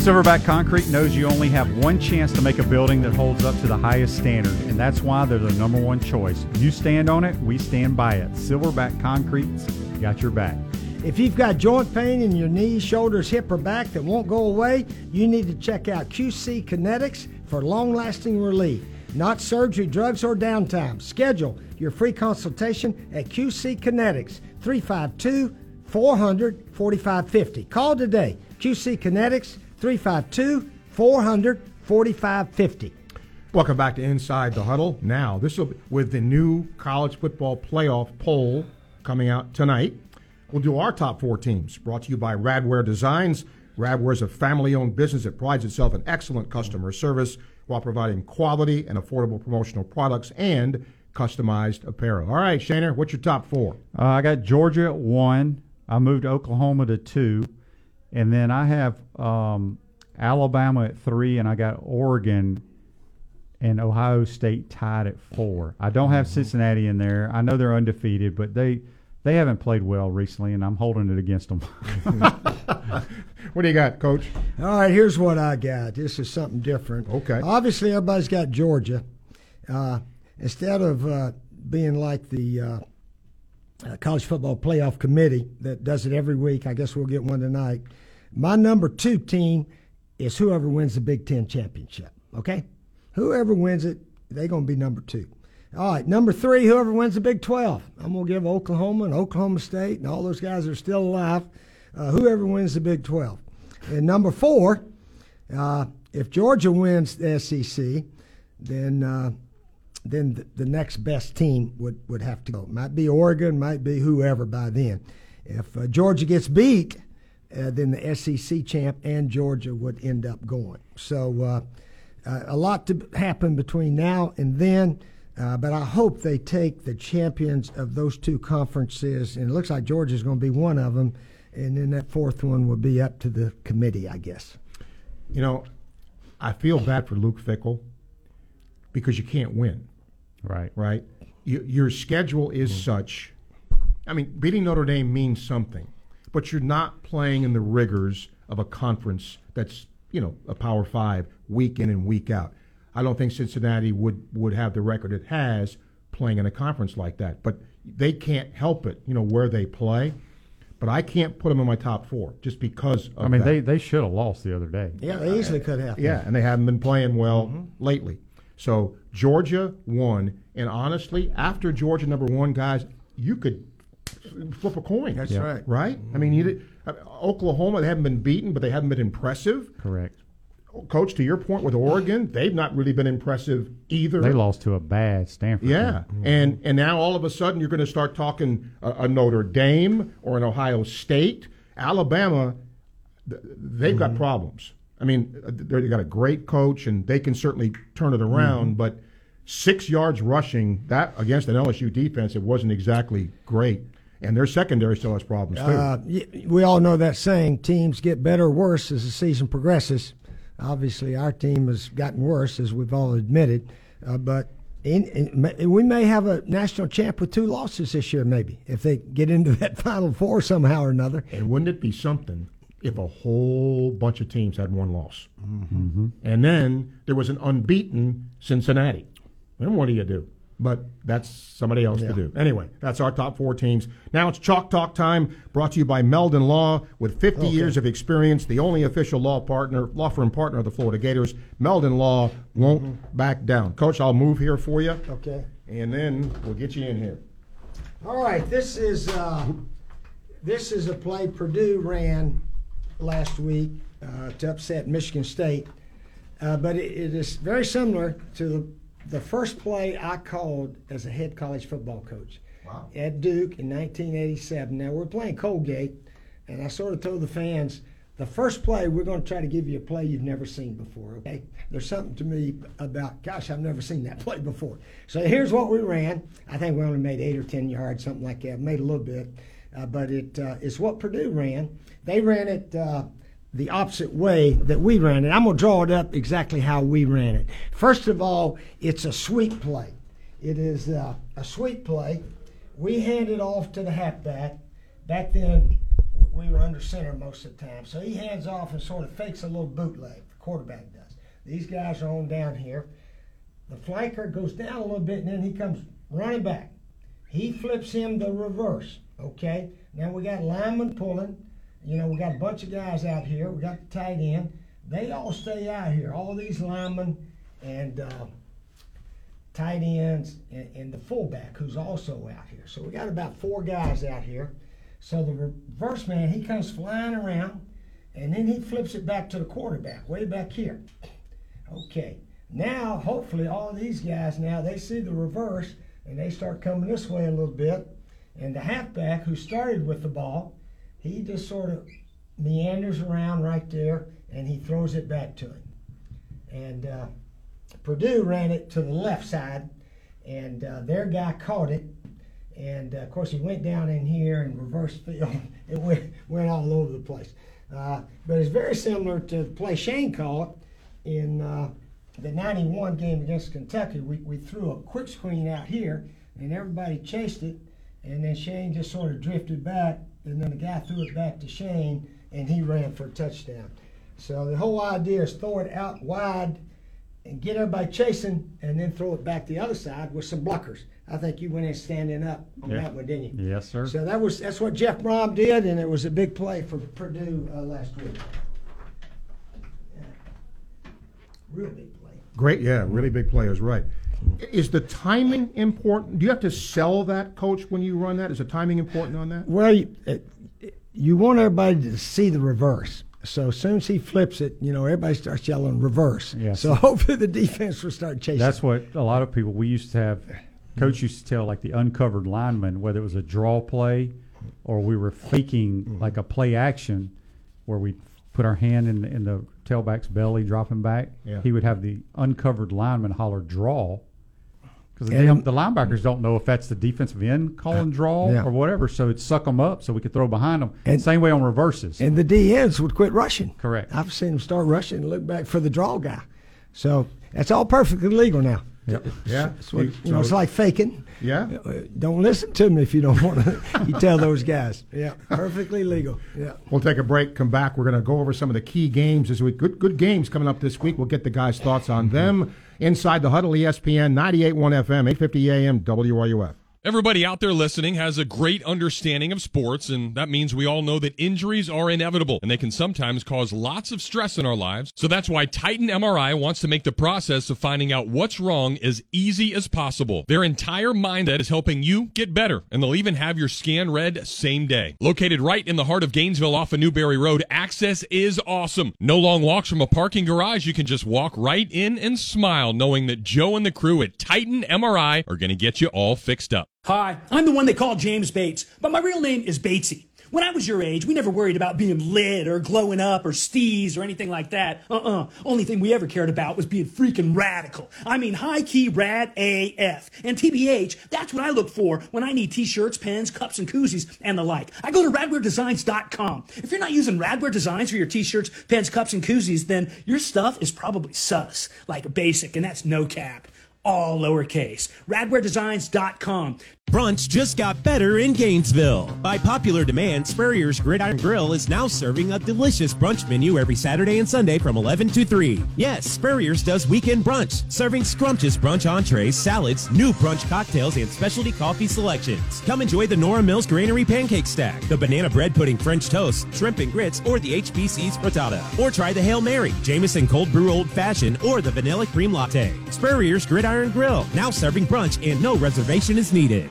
Silverback Concrete knows you only have one chance to make a building that holds up to the highest standard, and that's why they're the number one choice. You stand on it, we stand by it. Silverback Concrete's got your back. If you've got joint pain in your knees, shoulders, hip, or back that won't go away, you need to check out QC Kinetics for long lasting relief. Not surgery, drugs, or downtime. Schedule your free consultation at QC Kinetics 352 400 4550. Call today. QC Kinetics 352 400 4550. Welcome back to Inside the Huddle. Now, this will be with the new college football playoff poll coming out tonight. We'll do our top four teams, brought to you by Radware Designs. Radware is a family owned business that prides itself in excellent customer service while providing quality and affordable promotional products and customized apparel. All right, Shaner, what's your top four? Uh, I got Georgia at one. I moved Oklahoma to two, and then I have um, Alabama at three, and I got Oregon and Ohio State tied at four. I don't have Cincinnati in there. I know they're undefeated, but they they haven't played well recently, and I'm holding it against them. What do you got, Coach? All right, here's what I got. This is something different. Okay. Obviously, everybody's got Georgia. Uh, instead of uh, being like the uh, uh, college football playoff committee that does it every week, I guess we'll get one tonight. My number two team is whoever wins the Big Ten championship. Okay, whoever wins it, they're to be number two. All right, number three, whoever wins the Big 12. I'm to give Oklahoma and Oklahoma State and all those guys that are still alive, uh, whoever wins the Big 12. And number four, uh, if Georgia wins the SEC, then uh, then the, the next best team would, would have to go. Might be Oregon, might be whoever by then. If uh, Georgia gets beat, uh, then the SEC champ and Georgia would end up going. So uh, uh, a lot to happen between now and then. Uh, but I hope they take the champions of those two conferences, and it looks like Georgia's going to be one of them, and then that fourth one will be up to the committee, I guess. You know, I feel bad for Luke Fickell because you can't win. Right. Right. You, your schedule is such. I mean, beating Notre Dame means something, but you're not playing in the rigors of a conference that's you know a Power Five week in and week out. I don't think Cincinnati would would have the record it has playing in a conference like that. But they can't help it, you know, where they play. But I can't put them in my top four just because of I mean, that. they, they should have lost the other day. Yeah, they easily could have. Yeah, and they haven't been playing well Mm-hmm. lately. So Georgia won, and honestly, after Georgia number one, guys, you could flip a coin. That's Yeah. right. Right? I mean, you did, uh, Oklahoma, they haven't been beaten, but they haven't been impressive. Correct. Coach, to your point with Oregon, they've not really been impressive either. They lost to a bad Stanford. Yeah, team. and and now all of a sudden you're going to start talking a, a Notre Dame or an Ohio State, Alabama. They've got problems. I mean, they've got a great coach, and they can certainly turn it around. But six yards rushing that against an LSU defense, it wasn't exactly great. And their secondary still has problems too. Uh, y- we all know that saying: teams get better or worse as the season progresses. Obviously, our team has gotten worse, as we've all admitted. Uh, but in, in, we may have a national champ with two losses this year, maybe if they get into that Final Four somehow or another. and wouldn't it be something if a whole bunch of teams had one loss, Mm-hmm. and then there was an unbeaten Cincinnati? Then what do you do? But that's somebody else Yeah. to do. Anyway, that's our top four teams. Now it's Chalk Talk time, brought to you by Meldon Law. With 50 Okay. years of experience, the only official law partner, law firm partner of the Florida Gators, Meldon Law won't back down. Coach, I'll move here for you, Okay. and then we'll get you in here. All right, this is uh, this is a play Purdue ran last week uh, to upset Michigan State, uh, but it, it is very similar to the, the first play I called as a head college football coach at Duke in 1987. Now we're playing Colgate, and I sort of told the fans. The first play, we're going to try to give you a play you've never seen before, okay? There's something to me about, gosh, I've never seen that play before. So here's what we ran. I think we only made eight or 10 yards, something like that. Made a little bit, uh, but it uh, is what Purdue ran. They ran it uh, the opposite way that we ran it. I'm going to draw it up exactly how we ran it. First of all, it's a sweep play. It is uh, a sweep play. We hand it off to the halfback. Back then, we were under center most of the time. So he hands off and sort of fakes a little bootleg. The quarterback does. These guys are on down here. The flanker goes down a little bit and then he comes running back. He flips him the reverse. Okay. Now we got linemen pulling. You know, we got a bunch of guys out here. We got the tight end. They all stay out here. All these linemen and uh, tight ends and, and the fullback who's also out here. So we got about four guys out here. So the reverse man, he comes flying around and then he flips it back to the quarterback, way back here. Okay. Now, hopefully, all these guys now they see the reverse and they start coming this way a little bit. And the halfback who started with the ball, he just sort of meanders around right there and he throws it back to him. And uh, Purdue ran it to the left side, and uh, their guy caught it. And uh, of course, he went down in here and reverse field. It went, went all over the place. Uh, but it's very similar to the play Shane caught in uh, the 91 game against Kentucky. We, we threw a quick screen out here, and everybody chased it. And then Shane just sort of drifted back, and then the guy threw it back to Shane, and he ran for a touchdown. So the whole idea is throw it out wide and get everybody chasing, and then throw it back the other side with some blockers. I think you went in standing up on Yeah. that one, didn't you? Yes, sir. So that was that's what Jeff Brohm did, and it was a big play for Purdue uh, last week. Yeah. Real big play. Great, yeah, really big players, right. Is the timing important? Do you have to sell that, coach, when you run that? Is the timing important on that? Well, you, uh, you want everybody to see the reverse. So as soon as he flips it, you know, everybody starts yelling reverse. Yeah. So hopefully the defense will start chasing. That's what a lot of people we used to have. Coach used to tell like the uncovered lineman whether it was a draw play or we were faking like a play action where we put our hand in, in the tailback's belly, drop him back. Yeah. He would have the uncovered lineman holler draw because the, the linebackers don't know if that's the defensive end calling draw Yeah. or whatever. So it'd suck them up so we could throw behind them. And- Same way on reverses. and the DNs would quit rushing. Correct. I've seen them start rushing and look back for the draw guy. So that's all perfectly legal now. Yep. Yeah. It's what, You- you know, it's like faking. Yeah. Uh, Don't listen to me if you don't want to. you tell those guys. Yeah, perfectly legal. Yeah. We'll take a break, come back. We're going to go over some of the key games this week. Good, good games coming up this week. We'll get the guys' thoughts on them. Inside the Huddle, ESPN 98.1 FM, 850 AM, WRUF. Everybody out there listening has a great understanding of sports, and that means we all know that injuries are inevitable and they can sometimes cause lots of stress in our lives. So that's why Titan MRI wants to make the process of finding out what's wrong as easy as possible. Their entire mindset is helping you get better, and they'll even have your scan read same day. Located right in the heart of Gainesville off of Newberry Road, access is awesome. No long walks from a parking garage. You can just walk right in and smile knowing that Joe and the crew at Titan MRI are going to get you all fixed up. Hi, I'm the one they call James Bates, but my real name is Batesy. When I was your age, we never worried about being lit or glowing up or steez or anything like that. Uh-uh. Only thing we ever cared about was being freaking radical. I mean, high key rad AF. And TBH, that's what I look for when I need t-shirts, pens, cups, and koozies and the like. I go to radwaredesigns.com. If you're not using Radware Designs for your t-shirts, pens, cups, and koozies, then your stuff is probably sus, like basic, and that's no cap all lowercase. RadwareDesigns.com. Brunch just got better in Gainesville. By popular demand, Spurrier's Gridiron Grill is now serving a delicious brunch menu every Saturday and Sunday from 11 to 3. Yes, Spurrier's does weekend brunch, serving scrumptious brunch entrees, salads, new brunch cocktails, and specialty coffee selections. Come enjoy the Nora Mills Granary Pancake Stack, the Banana Bread Pudding French Toast, Shrimp and Grits, or the HBC's Frittata. Or try the Hail Mary, Jameson Cold Brew Old Fashioned, or the Vanilla Cream Latte. Spurrier's Gridiron Grill, now serving brunch and no reservation is needed.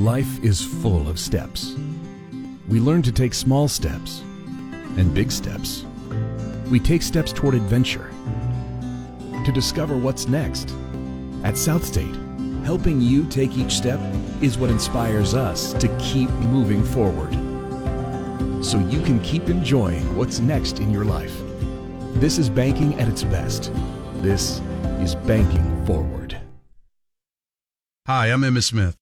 Life is full of steps. We learn to take small steps and big steps. We take steps toward adventure to discover what's next. At South State, helping you take each step is what inspires us to keep moving forward. So you can keep enjoying what's next in your life. This is banking at its best. This is banking forward. Hi, I'm Emmitt Smith,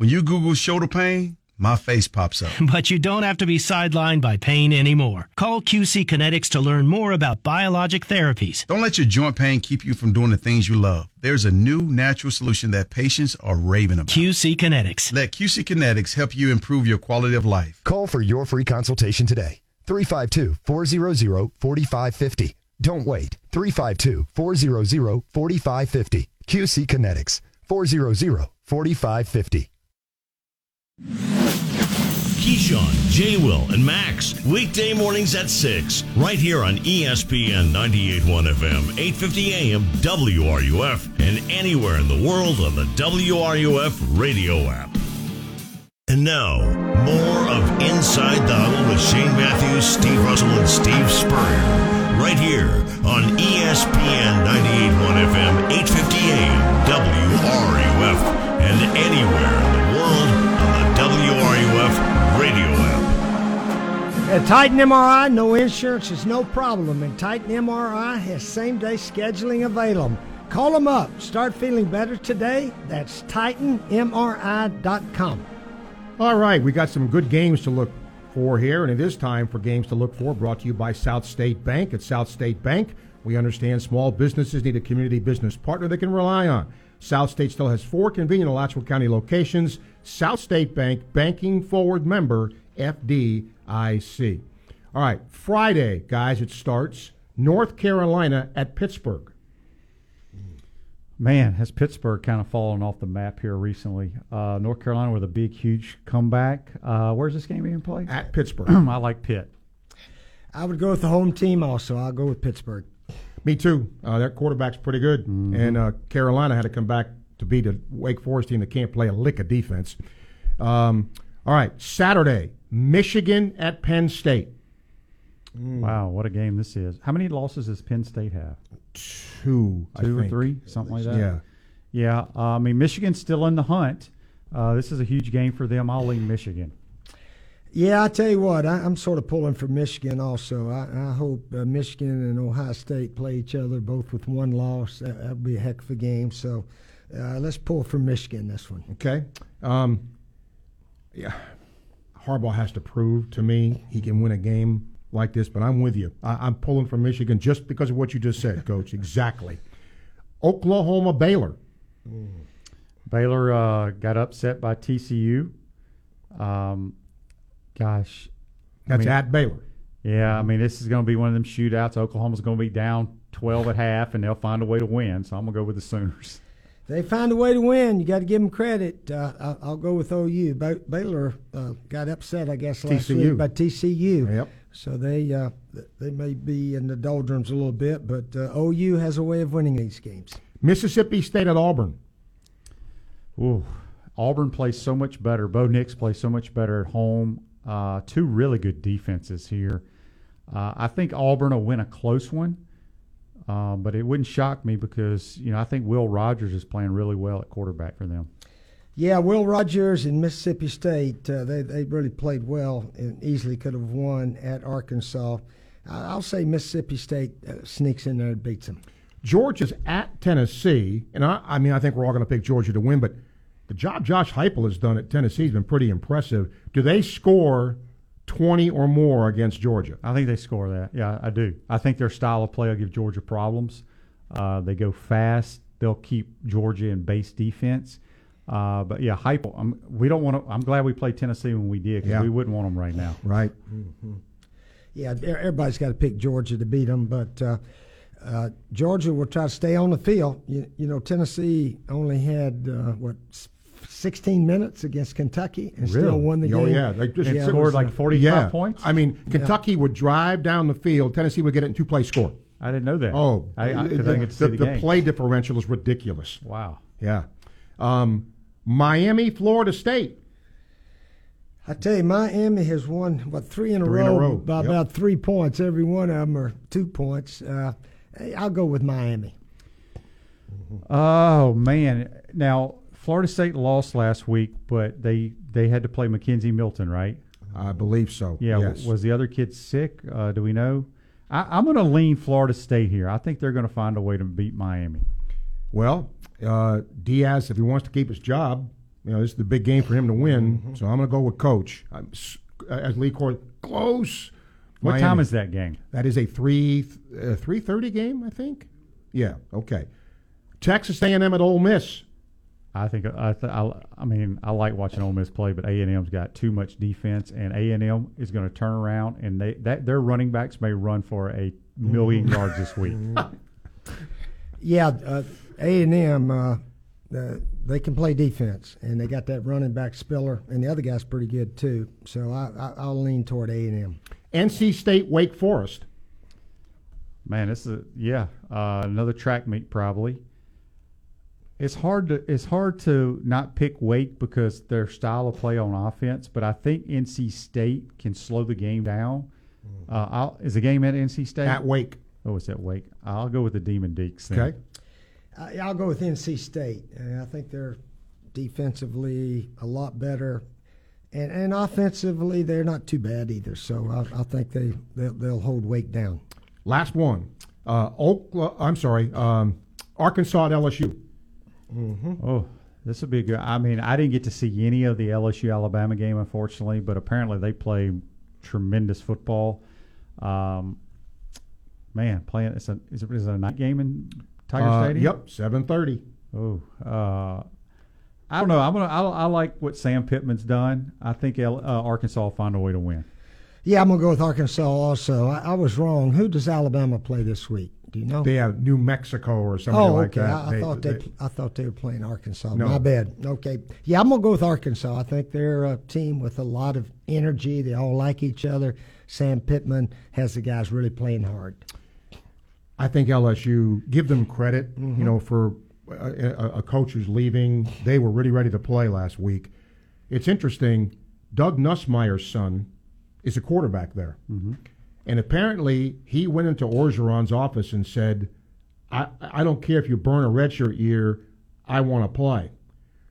When you Google shoulder pain, my face pops up. But you don't have to be sidelined by pain anymore. Call QC Kinetics to learn more about biologic therapies. Don't let your joint pain keep you from doing the things you love. There's a new natural solution that patients are raving about. QC Kinetics. Let QC Kinetics help you improve your quality of life. Call for your free consultation today. 352 400 4550. Don't wait. 352 400 4550. QC Kinetics. 400 4550. Keyshawn, J. Will, and Max, weekday mornings at 6, right here on ESPN 98.1 FM, 850 AM, WRUF, and anywhere in the world on the WRUF radio app. And now, more of Inside the Huddle with Shane Matthews, Steve Russell, and Steve Spurrier, right here on ESPN 98.1 FM, 850 AM, WRUF, and anywhere in the world WRUF radio app. At Titan MRI, no insurance is no problem, and Titan MRI has same day scheduling available. Call them up. Start feeling better today. That's TitanMRI.com. All right, we got some good games to look for here, and it is time for games to look for. Brought to you by South State Bank. At South State Bank, we understand small businesses need a community business partner they can rely on. South State still has four convenient Alachua County locations. South State Bank, banking forward member FDIC. All right, Friday, guys, it starts. North Carolina at Pittsburgh. Man, has Pittsburgh kind of fallen off the map here recently? Uh, North Carolina with a big, huge comeback. Uh, where's this game being played? At Pittsburgh. I like Pitt. I would go with the home team also. I'll go with Pittsburgh. Me too. Uh, that quarterback's pretty good, and uh, Carolina had to come back to beat a Wake Forest team that can't play a lick of defense. Um, all right, Saturday, Michigan at Penn State. Wow, what a game this is. How many losses does Penn State have? Two, I Two or think. three, something like that. Yeah. Yeah, uh, I mean, Michigan's still in the hunt. Uh, this is a huge game for them. I'll lean Michigan. Yeah, I tell you what, I, I'm sort of pulling for Michigan also. I, I hope uh, Michigan and Ohio State play each other both with one loss. That, that'll be a heck of a game. So uh, let's pull for Michigan this one. Okay. Um, yeah, Harbaugh has to prove to me he can win a game like this. But I'm with you. I, I'm pulling for Michigan just because of what you just said, Coach. exactly. Oklahoma Baylor. Baylor uh, got upset by TCU. Um, gosh, I That's mean- at Baylor. Yeah, I mean this is going to be one of them shootouts. Oklahoma's going to be down twelve at half, and they'll find a way to win. So I'm going to go with the Sooners. They find a way to win. You got to give them credit. Uh, I'll, I'll go with OU. Ba- Baylor uh, got upset, I guess, last TCU. week by TCU. Yep. So they uh, they may be in the doldrums a little bit, but uh, OU has a way of winning these games. Mississippi State at Auburn. Ooh, Auburn plays so much better. Bo Nix plays so much better at home. Uh, two really good defenses here. Uh, I think Auburn will win a close one, uh, but it wouldn't shock me because you know I think Will Rogers is playing really well at quarterback for them. Yeah, Will Rogers and Mississippi State, uh, they, they really played well and easily could have won at Arkansas. I- I'll say Mississippi State uh, sneaks in there and beats them. Georgia's at Tennessee, and I, I mean I think we're all going to pick Georgia to win, but the job Josh Heupel has done at Tennessee has been pretty impressive. Do they score twenty or more against Georgia? I think they score that. Yeah, I do. I think their style of play will give Georgia problems. Uh, they go fast. They'll keep Georgia in base defense. Uh, but yeah, Heupel. I'm, we don't want to. I'm glad we played Tennessee when we did because Yeah. we wouldn't want them right now. Right. Yeah, e- everybody's got to pick Georgia to beat them, but uh, uh, Georgia will try to stay on the field. You, you know, Tennessee only had uh, what s- 16 minutes against Kentucky and still won the oh, game. yeah. They just Yeah, scored like uh, 45 yeah. points. I mean, Kentucky would drive down the field. Tennessee would get it in two play score. I didn't know that. Oh, I, I, 'cause I the, didn't get to see the- the, the play differential is ridiculous. Wow. Yeah. Um, Miami, Florida State. I tell you, Miami has won what three in a, Three in row, a row, by yep. about three points. Every one of them are two points. Uh, I'll go with Miami. Oh man! Now Florida State lost last week, but they they had to play McKenzie Milton, right? I believe so. Yeah. Yes. Was the other kid sick? Uh, do we know? I, I'm going to lean Florida State here. I think they're going to find a way to beat Miami. Well, uh, Diaz, if he wants to keep his job, you know, this is the big game for him to win. Mm-hmm. So I'm going to go with Coach. I'm, as Lee Court, close. What Miami. time is that game? That is a three uh, three thirty game, I think. Yeah. Okay. Texas A&M at Ole Miss. I think I, th- I I mean I like watching Ole Miss play, but A and M's got too much defense, and A and M is going to turn around, and they that their running backs may run for a million yards this week. Yeah, uh, A and M. Uh, they can play defense, and they got that running back Spiller, and the other guy's pretty good too. So I, I, I'll lean toward A and M. NC State Wake Forest. Man, this is a, yeah uh, another track meet probably. It's hard to it's hard to not pick Wake because their style of play on offense, but I think NC State can slow the game down. Uh, I'll, is the game at NC State At Wake. Oh, it's at Wake. I'll go with the Demon Deacs. Then. Okay. I, I'll go with NC State. Uh, I think they're defensively a lot better, and, and offensively they're not too bad either. So I, I think they they'll, they'll hold Wake down. Last one. Uh, Oklahoma, I'm sorry. Um, Arkansas at LSU. Oh, this would be good. I mean, I didn't get to see any of the LSU Alabama game, unfortunately, but apparently they play tremendous football. Um, man, playing it's a is it, is it a night game in Tiger Uh, Stadium? Yep, seven thirty. Oh, uh, I don't know. I'm gonna. I, I like what Sam Pittman's done. I think L, uh, Arkansas will find a way to win. Yeah, I'm gonna go with Arkansas. Also, I, I was wrong. Who does Alabama play this week? Do you know? They have New Mexico or something oh, like okay. that. I, I thought they, I thought they were playing Arkansas. No. My bad. Okay. Yeah, I'm gonna go with Arkansas. I think they're a team with a lot of energy. They all like each other. Sam Pittman has the guys really playing hard. I think LSU give them credit. Mm-hmm. You know, for a, a, a coach who's leaving, they were really ready to play last week. It's interesting. Doug Nussmeier's son is a quarterback there, Mm-hmm. And apparently he went into Orgeron's office and said, "I I don't care if you burn a redshirt year, I want to play."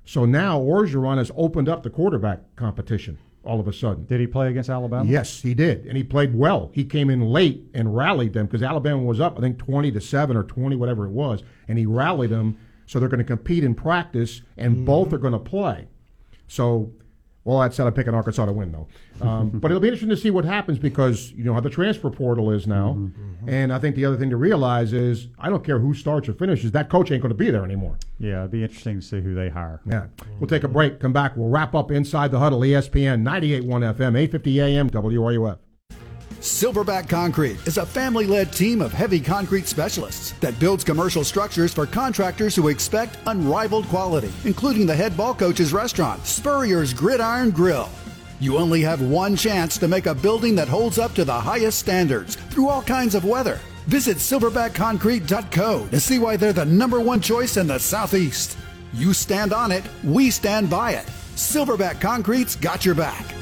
So now Orgeron has opened up the quarterback competition. All of a sudden, Did he play against Alabama? Yes, he did, and he played well. He came in late and rallied them because Alabama was up, I think, twenty to seven or twenty, whatever it was, and he rallied them. So they're going to compete in practice, and mm-hmm. both are going to play. So Well, that said, I'm picking Arkansas to win, though. Um, but it'll be interesting to see what happens because you know how the transfer portal is now, Mm-hmm. and I think the other thing to realize is I don't care who starts or finishes, that coach ain't going to be there anymore. Yeah, it'd be interesting to see who they hire. Yeah, we'll take a break, come back, we'll wrap up inside the huddle, ESPN 98.1 FM, 8:50 AM, WRUF. Silverback Concrete is a family led team of heavy concrete specialists that builds commercial structures for contractors who expect unrivaled quality, including the head ball coach's restaurant, Spurrier's Gridiron Grill. You only have one chance to make a building that holds up to the highest standards through all kinds of weather. Visit silverbackconcrete.co to see why they're the number one choice in the Southeast. You stand on it, we stand by it. Silverback Concrete's got your back.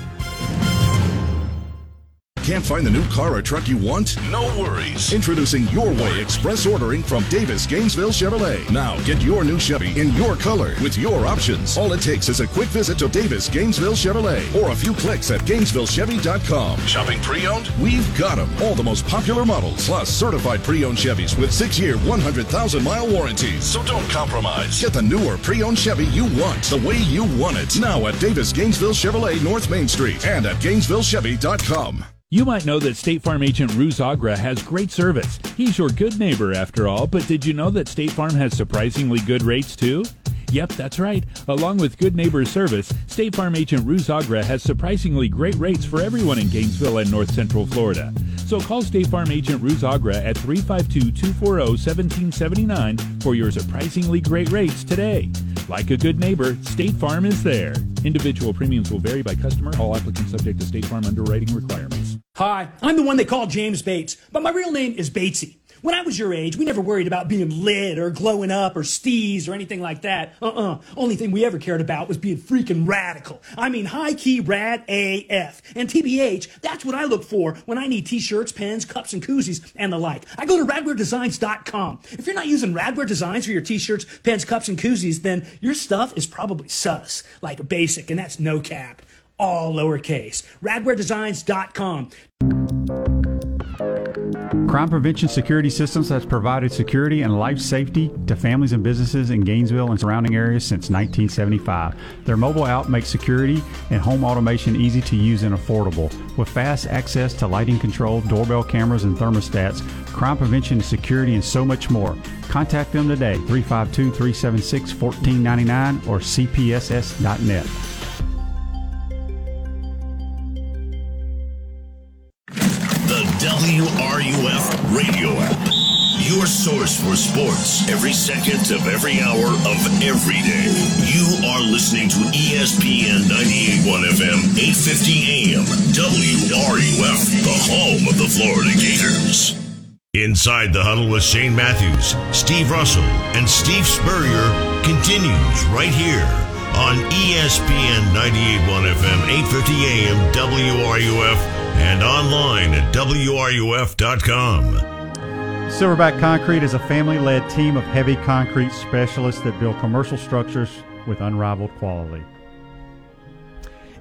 Can't find the new car or truck you want? No worries. Introducing Your Way Express Ordering from Davis Gainesville Chevrolet. Now get your new Chevy in your color with your options. All it takes is a quick visit to Davis Gainesville Chevrolet or a few clicks at GainesvilleChevy.com. Shopping pre-owned? We've got them. All the most popular models, plus certified pre-owned Chevys with six-year, 100,000-mile warranties. So don't compromise. Get the newer pre-owned Chevy you want, the way you want it. Now at Davis Gainesville Chevrolet North Main Street and at GainesvilleChevy.com. You might know that State Farm agent Ruse Agra has great service. He's your good neighbor after all, but did you know that State Farm has surprisingly good rates too? Yep, that's right. Along with good neighbor service, State Farm agent Ruse Agra has surprisingly great rates for everyone in Gainesville and North Central Florida. So call State Farm agent Ruse Agra at 352-240-1779 for your surprisingly great rates today. Like a good neighbor, State Farm is there. Individual premiums will vary by customer. All applicants subject to State Farm underwriting requirements. Hi, I'm the one they call James Bates, but my real name is Batesy. When I was your age, we never worried about being lit or glowing up or steez or anything like that. Uh-uh. Only thing we ever cared about was being freaking radical. I mean, high key rad AF. And TBH, that's what I look for when I need t-shirts, pens, cups, and koozies, and the like. I go to radwaredesigns.com. If you're not using Radware Designs for your t-shirts, pens, cups, and koozies, then your stuff is probably sus, like basic, and that's no cap. All lowercase. Radwaredesigns.com. Crime Prevention Security Systems has provided security and life safety to families and businesses in Gainesville and surrounding areas since 1975. Their mobile app makes security and home automation easy to use and affordable. With fast access to lighting control, doorbell cameras, and thermostats, crime prevention, security, and so much more. Contact them today, 352 376 1499 or cpss.net. for sports every second of every hour of every day. You are listening to ESPN 98.1 FM, 850 AM, WRUF, the home of the Florida Gators. Inside the Huddle with Shane Matthews, Steve Russell, and Steve Spurrier continues right here on ESPN 98.1 FM, 850 AM, WRUF, and online at WRUF.com. Silverback Concrete is a family led team of heavy concrete specialists that build commercial structures with unrivaled quality.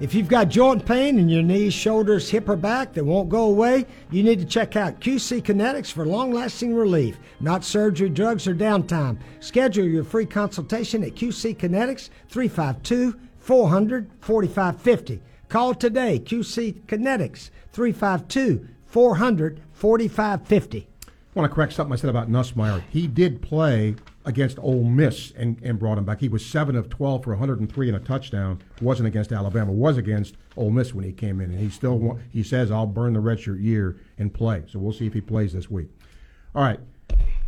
If you've got joint pain in your knees, shoulders, hip, or back that won't go away, you need to check out QC Kinetics for long lasting relief, not surgery, drugs, or downtime. Schedule your free consultation at QC Kinetics 352 400 4550. Call today, QC Kinetics 352 400 4550. Want to correct something I said about Nussmeier. He did play against Ole Miss and, and brought him back. He was 7 of 12 for 103 and a touchdown. Wasn't against Alabama. Was against Ole Miss when he came in. And he still wa- he says, I'll burn the redshirt year and play. So we'll see if he plays this week. All right.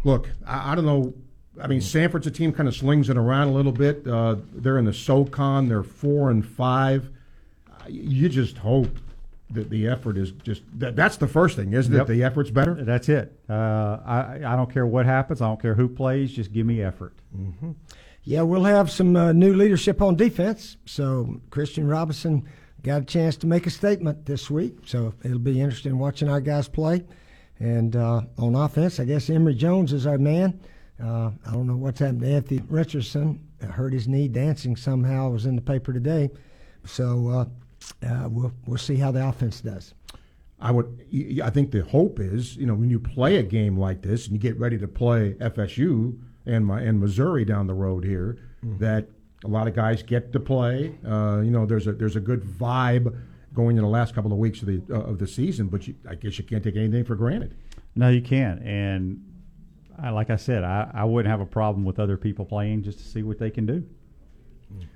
Look, I, I don't know. I mean, Samford's a team kind of slings it around a little bit. Uh, they're in the SoCon. They're 4 and 5. Uh, You just hope that the effort is just that, that's the first thing, isn't Yep. it? The effort's better. That's it. Uh, I, I don't care what happens. I don't care who plays. Just give me effort. Mm-hmm. Yeah, we'll have some uh, new leadership on defense. So Christian Robinson got a chance to make a statement this week. So it'll be interesting watching our guys play. And uh, on offense, I guess Emory Jones is our man. Uh, I don't know what's happened to Anthony Richardson. I hurt his knee dancing somehow. It was in the paper today. So uh, we'll we'll see how the offense does. I would. y- y- I think the hope is, you know, when you play a game like this and you get ready to play FSU and my and Missouri down the road here, that A lot of guys get to play. Uh, you know, there's a there's a good vibe going in the last couple of weeks of the uh, of the season, but you, I guess you can't take anything for granted. No, you can't. And I, like I said, I, I wouldn't have a problem with other people playing just to see what they can do.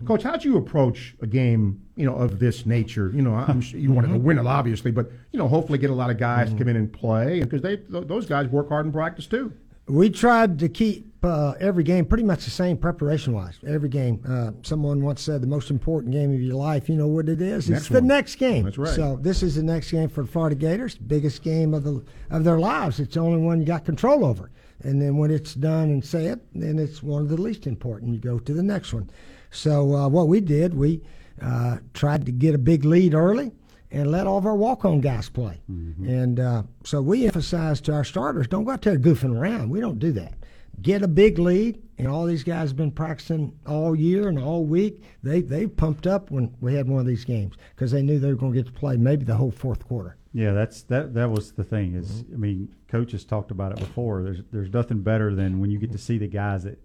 Coach, how'd you approach a game, you know, of this nature? You know, I'm sure you wanted to win it, obviously, but you know, hopefully get a lot of guys to come in and play because they th- those guys work hard in practice too. We tried to keep uh, every game pretty much the same preparation wise. Every game. Uh, someone once said the most important game of your life, you know what it is? Next it's the one. next game. That's right. So this is the next game for the Florida Gators, biggest game of the of their lives. It's the only one you got control over. And then when it's done and said, then it's one of the least important. You go to the next one. So uh, what we did, we uh, tried to get a big lead early and let all of our walk-on guys play. And uh, so we emphasized to our starters, don't go out there goofing around. We don't do that. Get a big lead, and all these guys have been practicing all year and all week. They they pumped up when we had one of these games because they knew they were going to get to play maybe the whole fourth quarter. Yeah, that's that. That was the thing. Is I mean, coaches talked about it before. There's there's nothing better than when you get to see the guys that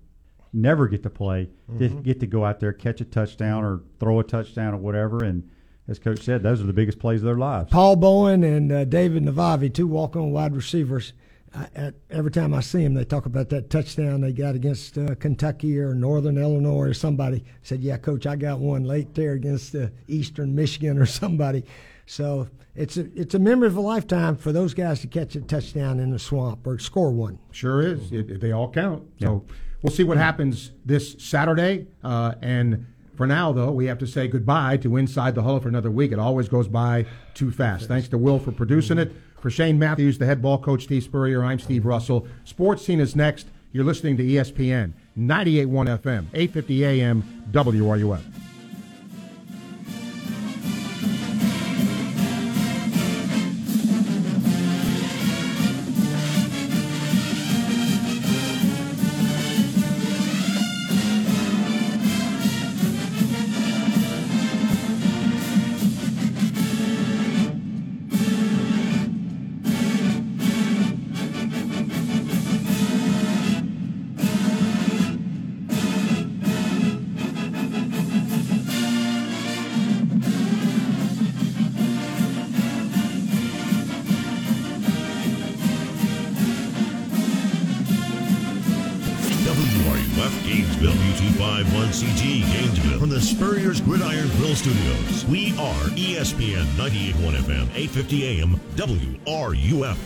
never get to play to Mhm. get to go out there catch a touchdown or throw a touchdown or whatever. And as coach said, those are the biggest plays of their lives. Paul Bowen and uh, David Navavi, two walk-on wide receivers. I, at, every time I see them, they talk about that touchdown they got against uh, Kentucky or Northern Illinois or somebody. Said, "Yeah, coach, I got one late there against uh, Eastern Michigan or somebody." So it's a it's a memory of a lifetime for those guys to catch a touchdown in the swamp or score one. Sure is. It, it- they all count. So we'll see what happens this Saturday. Uh, and for now, though, we have to say goodbye to Inside the Huddle for another week. It always goes by too fast. Thanks to Will for producing it. For Shane Matthews, the head ball coach, Steve Spurrier, I'm Steve Russell. Sports Scene is next. You're listening to ESPN 98.1 FM, 850 AM. WRUF Studios. We are ESPN 98.1 FM, 850 AM, WRUF.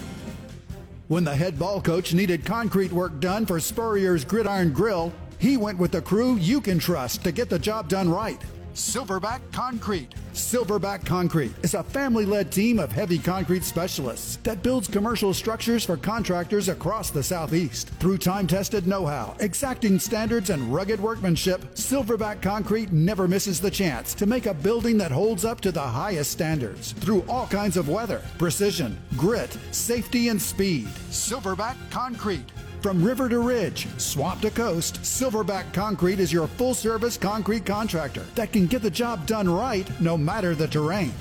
When the head ball coach needed concrete work done for Spurrier's Gridiron Grill, he went with the crew you can trust to get the job done right. Silverback Concrete. Silverback Concrete is a family led team of heavy concrete specialists that builds commercial structures for contractors across the Southeast. Through time tested know how, exacting standards, and rugged workmanship, Silverback Concrete never misses the chance to make a building that holds up to the highest standards through all kinds of weather, precision, grit, safety, and speed. Silverback Concrete. From river to ridge, swamp to coast, Silverback Concrete is your full service concrete contractor that can get the job done right no matter the terrain.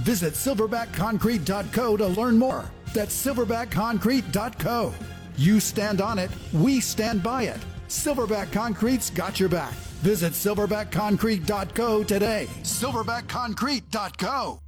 Visit silverbackconcrete.co to learn more. That's silverbackconcrete.co. You stand on it, we stand by it. Silverback Concrete's got your back. Visit silverbackconcrete.co today. Silverbackconcrete.co.